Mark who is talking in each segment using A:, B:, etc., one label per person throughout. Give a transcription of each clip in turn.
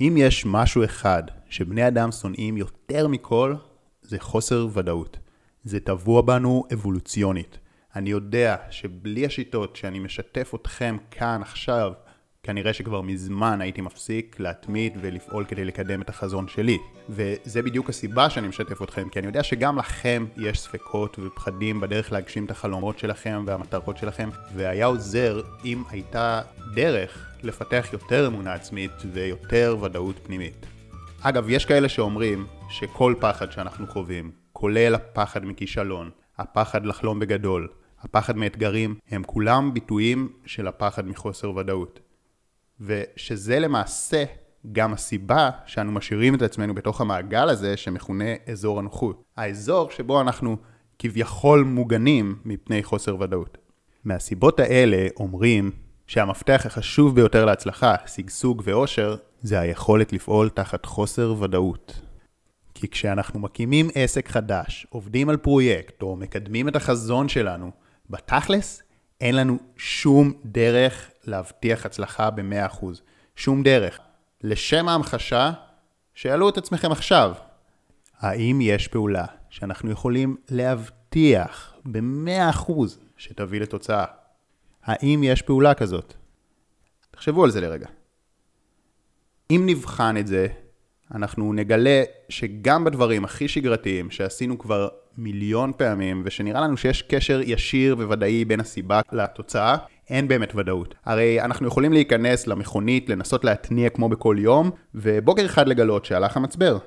A: אם יש משהו אחד שבני אדם שונאים יותר מכל, זה חוסר ודאות. זה טבוע בנו אבולוציונית. אני יודע שבלי השיטות שאני משתף אתכם כאן עכשיו, כנראה שכבר מזמן הייתי מפסיק להתמיד ולפעול כדי לקדם את החזון שלי. וזה בדיוק הסיבה שאני משתף אתכם, כי אני יודע שגם לכם יש ספקות ופחדים בדרך להגשים את החלומות שלכם והמטרות שלכם, והיה עוזר אם הייתה דרך לפתח יותר אמונה עצמית ויותר ודאות פנימית. אגב, יש כאלה שאומרים שכל פחד שאנחנו חווים, כולל הפחד מכישלון, הפחד לחלום בגדול, הפחד מאתגרים, הם כולם ביטויים של הפחד מחוסר ודאות. ושזה למעשה גם הסיבה שאנו משאירים את עצמנו בתוך המעגל הזה שמכונה אזור הנוחות. האזור שבו אנחנו כביכול מוגנים מפני חוסר ודאות. מהסיבות האלה אומרים שהמפתח החשוב ביותר להצלחה, שגשוג ואושר, זה היכולת לפעול תחת חוסר ודאות. כי כשאנחנו מקימים עסק חדש, עובדים על פרויקט או מקדמים את החזון שלנו, בתכלס אין לנו שום דרך להבטיח הצלחה ב-100%. שום דרך. לשם ההמחשה, שאלו את עצמכם עכשיו, האם יש פעולה שאנחנו יכולים להבטיח ב-100% שתביא לתוצאה? האם יש פעולה כזאת? תחשבו על זה לרגע. אם נבחן את זה, אנחנו נגלה שגם בדברים הכי שגרתיים שעשינו כבר מיליון פעמים ושנראה לנו שיש קשר ישיר וודאי בין הסיבה לתוצאה, אין באמת ודאות. הרי אנחנו יכולים להיכנס למכונית, לנסות להתניע כמו בכל יום, ובוקר אחד לגלות שהלך המצבר.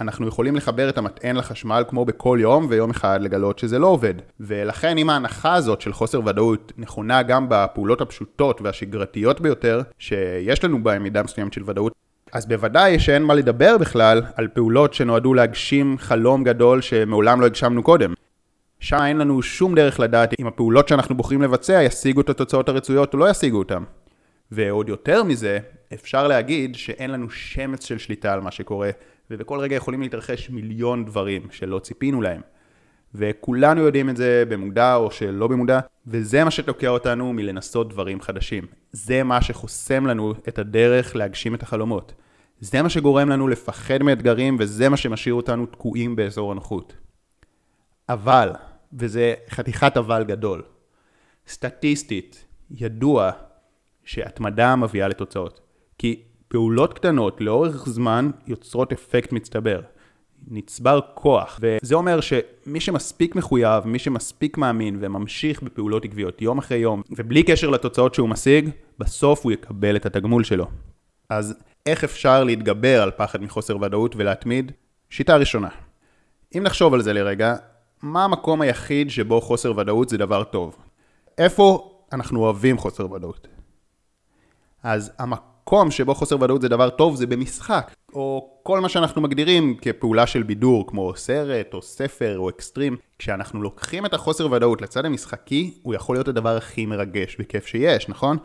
A: אנחנו יכולים לחבר את המטען לחשמל כמו בכל יום, ויום אחד לגלות שזה לא עובד. ולכן אם ההנחה הזאת של חוסר ודאות נכונה גם בפעולות הפשוטות והשגרתיות ביותר, שיש לנו בהן מידה מסוימת של ודאות, אז בוודאי שאין מה לדבר בכלל על פעולות שנועדו להגשים חלום גדול שמעולם לא הגשמנו קודם. שם אין לנו שום דרך לדעת אם הפעולות שאנחנו בוחרים לבצע ישיגו את התוצאות הרצויות או לא ישיגו אותן. ועוד יותר מזה, אפשר להגיד שאין לנו שמץ של שליטה על מה שקורה, ובכל רגע יכולים להתרחש מיליון דברים שלא ציפינו להם. וכולנו יודעים את זה במודע או שלא במודע, וזה מה שתוקע אותנו מלנסות דברים חדשים. זה מה שחוסם לנו את הדרך להגשים את החלומות. זה מה שגורם לנו לפחד מאתגרים, וזה מה שמשאיר אותנו תקועים באזור הנוחות. אבל, וזה חתיכת אבל גדול, סטטיסטית, ידוע שהתמדה מביאה לתוצאות. כי פעולות קטנות לאורך זמן יוצרות אפקט מצטבר. נצבר כוח, וזה אומר שמי שמספיק מחויב, מי שמספיק מאמין וממשיך בפעולות עקביות יום אחרי יום, ובלי קשר לתוצאות שהוא משיג, בסוף הוא יקבל את התגמול שלו. אז איך אפשר להתגבר על פחד מחוסר ודאות ולהתמיד? שיטה ראשונה. אם נחשוב על זה לרגע, מה המקום היחיד שבו חוסר ודאות זה דבר טוב? איפה אנחנו אוהבים חוסר ודאות? אז המקום שבו חוסר ודאות זה דבר טוב זה במשחק, או כל מה שאנחנו מגדירים כפעולה של בידור, כמו סרט, או ספר, או אקסטרים. כשאנחנו לוקחים את החוסר ודאות לצד המשחקי, הוא יכול להיות הדבר הכי מרגש וכיף שיש, נכון?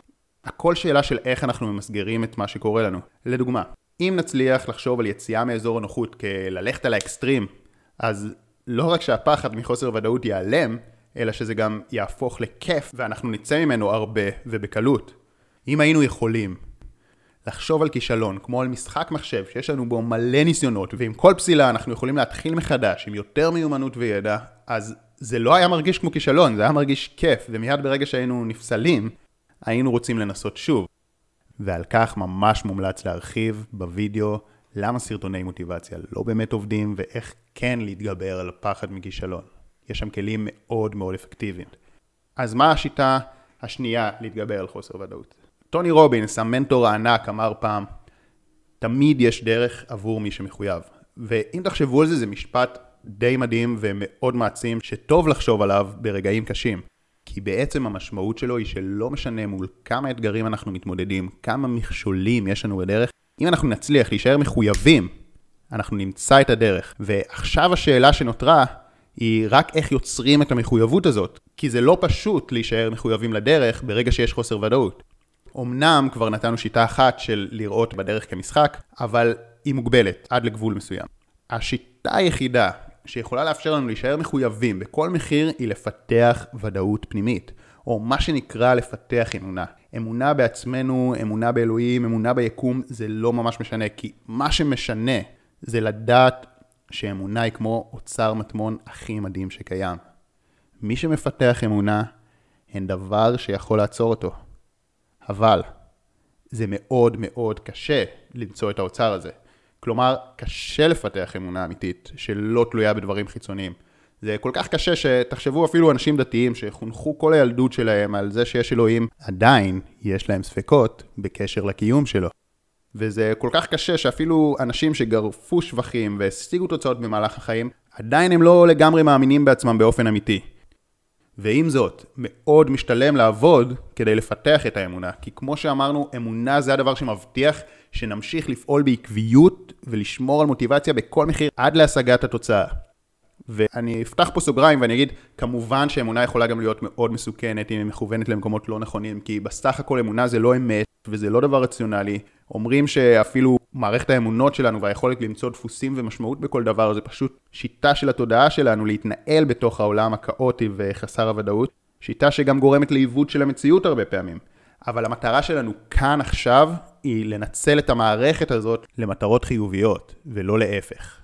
A: הכל שאלה של איך אנחנו ממסגרים את מה שקורה לנו. לדוגמה, אם נצליח לחשוב על יציאה מאזור הנוחות כללכת על האקסטרים, אז לא רק שהפחד מחוסר ודאות ייעלם, אלא שזה גם יהפוך לכיף ואנחנו נצא ממנו הרבה ובקלות. אם היינו יכולים לחשוב על כישלון כמו על משחק מחשב שיש לנו בו מלא ניסיונות ועם כל פסילה אנחנו יכולים להתחיל מחדש עם יותר מיומנות וידע, אז זה לא היה מרגיש כמו כישלון, זה היה מרגיש כיף ומיד ברגע שהיינו נפסלים, היינו רוצים לנסות שוב. ועל כך ממש מומלץ להרחיב בווידאו למה סרטוני מוטיבציה לא באמת עובדים ואיך כן להתגבר על הפחד מכישלון. יש שם כלים מאוד מאוד אפקטיביים. אז מה השיטה השנייה להתגבר על חוסר ודאות? טוני רובינס, המנטור הענק, אמר פעם, תמיד יש דרך עבור מי שמחויב. ואם תחשבו על זה, זה משפט די מדהים ומאוד מעצים, שטוב לחשוב עליו ברגעים קשים. כי בעצם המשמעות שלו היא שלא משנה מול כמה אתגרים אנחנו מתמודדים, כמה מכשולים יש לנו בדרך, אם אנחנו נצליח להישאר מחויבים, אנחנו נמצא את הדרך. ועכשיו השאלה שנותרה היא רק איך יוצרים את המחויבות הזאת, כי זה לא פשוט להישאר מחויבים לדרך ברגע שיש חוסר ודאות. אמנם כבר נתנו שיטה אחת של לראות בדרך כמשחק, אבל היא מוגבלת עד לגבול מסוים. השיטה היחידה שיכולה לאפשר לנו להישאר מחויבים בכל מחיר היא לפתח ודאות פנימית, או מה שנקרא לפתח אמונה. אמונה בעצמנו, אמונה באלוהים, אמונה ביקום, זה לא ממש משנה, כי מה שמשנה זה לדעת שאמונה היא כמו אוצר מטמון הכי מדהים שקיים. מי שמפתח אמונה, אין דבר שיכול לעצור אותו. אבל זה מאוד מאוד קשה למצוא את האוצר הזה. כלומר, קשה לפתח אמונה אמיתית שלא תלויה בדברים חיצוניים. זה כל כך קשה שתחשבו אפילו אנשים דתיים שחונכו כל הילדות שלהם על זה שיש אלוהים, עדיין יש להם ספקות בקשר לקיום שלו. וזה כל כך קשה שאפילו אנשים שגרפו שבחים והשיגו תוצאות במהלך החיים, עדיין הם לא לגמרי מאמינים בעצמם באופן אמיתי. ועם זאת, מאוד משתלם לעבוד כדי לפתח את האמונה, כי כמו שאמרנו, אמונה זה הדבר שמבטיח שנמשיך לפעול בעקביות ולשמור על מוטיבציה בכל מחיר עד להשגת התוצאה. ואני אפתח פה סוגריים ואני אגיד, כמובן שאמונה יכולה גם להיות מאוד מסוכנת אם היא מכוונת למקומות לא נכונים, כי בסך הכל אמונה זה לא אמת וזה לא דבר רציונלי. אומרים שאפילו מערכת האמונות שלנו והיכולת למצוא דפוסים ומשמעות בכל דבר זה פשוט שיטה של התודעה שלנו להתנהל בתוך העולם הכאוטי וחסר הוודאות, שיטה שגם גורמת לעיוות של המציאות הרבה פעמים. אבל המטרה שלנו כאן עכשיו היא לנצל את המערכת הזאת למטרות חיוביות, ולא להפך.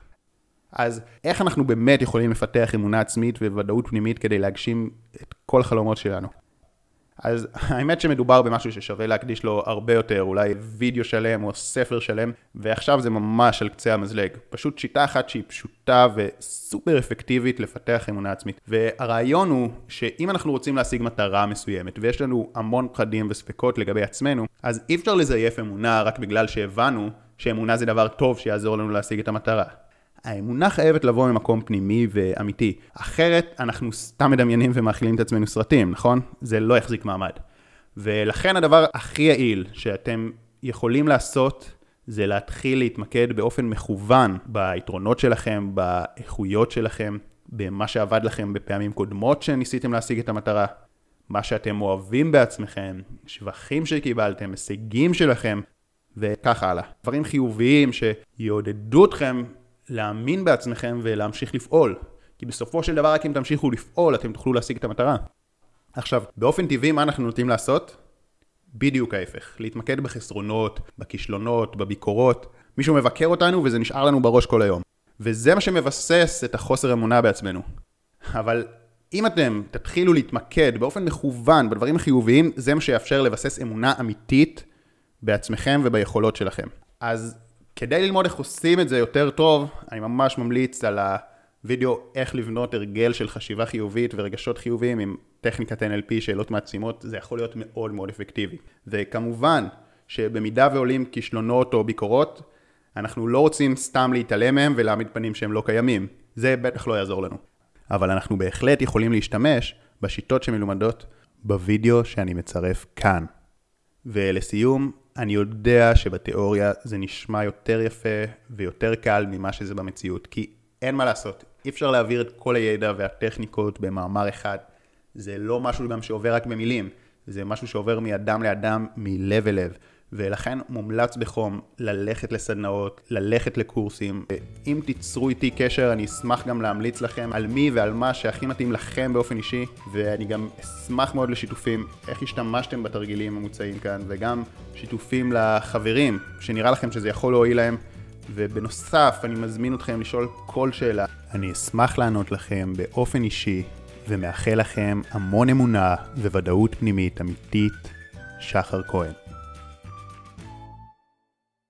A: אז איך אנחנו באמת יכולים לפתח אמונה עצמית וודאות פנימית כדי להגשים את כל החלומות שלנו? אז האמת שמדובר במשהו ששווה להקדיש לו הרבה יותר, אולי וידאו שלם או ספר שלם, ועכשיו זה ממש על קצה המזלג. פשוט שיטה אחת שהיא פשוטה וסופר אפקטיבית לפתח אמונה עצמית. והרעיון הוא שאם אנחנו רוצים להשיג מטרה מסוימת, ויש לנו המון פחדים וספקות לגבי עצמנו, אז אי אפשר לזייף אמונה רק בגלל שהבנו שאמונה זה דבר טוב שיעזור לנו להשיג את המטרה. האמונה חייבת לבוא ממקום פנימי ואמיתי. אחרת אנחנו סתם מדמיינים ומאכילים את עצמנו סרטים, נכון? זה לא יחזיק מעמד. ולכן הדבר הכי יעיל שאתם יכולים לעשות זה להתחיל להתמקד באופן מכוון ביתרונות שלכם, באיכויות שלכם, במה שעבד לכם בפעמים קודמות שניסיתם להשיג את המטרה, מה שאתם אוהבים בעצמכם, שבחים שקיבלתם, הישגים שלכם, וכך הלאה. דברים חיוביים שיעודדו אתכם להאמין בעצמכם ולהמשיך לפעול. כי בסופו של דבר רק אם תמשיכו לפעול אתם תוכלו להשיג את המטרה. עכשיו, באופן טבעי מה אנחנו נוטים לעשות? בדיוק ההפך. להתמקד בחסרונות, בכישלונות, בביקורות. מישהו מבקר אותנו וזה נשאר לנו בראש כל היום. וזה מה שמבסס את החוסר אמונה בעצמנו. אבל אם אתם תתחילו להתמקד באופן מכוון בדברים החיוביים, זה מה שיאפשר לבסס אמונה אמיתית בעצמכם וביכולות שלכם. אז כדי ללמוד איך עושים את זה יותר טוב, אני ממש ממליץ על הווידאו איך לבנות הרגל של חשיבה חיובית ורגשות חיוביים עם טכניקת NLP, שאלות מעצימות, זה יכול להיות מאוד מאוד אפקטיבי. וכמובן שבמידה ועולים כישלונות או ביקורות, אנחנו לא רוצים סתם להתעלם מהם ולהעמיד פנים שהם לא קיימים. זה בטח לא יעזור לנו. אבל אנחנו בהחלט יכולים להשתמש בשיטות שמלומדות בווידאו שאני מצרף כאן. ולסיום, אני יודע שבתיאוריה זה נשמע יותר יפה ויותר קל ממה שזה במציאות, כי אין מה לעשות, אי אפשר להעביר את כל הידע והטכניקות במאמר אחד. זה לא משהו גם שעובר רק במילים, זה משהו שעובר מאדם לאדם, מלב אל לב. ולכן מומלץ בחום ללכת לסדנאות, ללכת לקורסים. אם תיצרו איתי קשר, אני אשמח גם להמליץ לכם על מי ועל מה שהכי מתאים לכם באופן אישי, ואני גם אשמח מאוד לשיתופים, איך השתמשתם בתרגילים המוצעים כאן, וגם שיתופים לחברים, שנראה לכם שזה יכול להועיל להם. ובנוסף, אני מזמין אתכם לשאול כל שאלה. אני אשמח לענות לכם באופן אישי, ומאחל לכם המון אמונה וודאות פנימית אמיתית. שחר כהן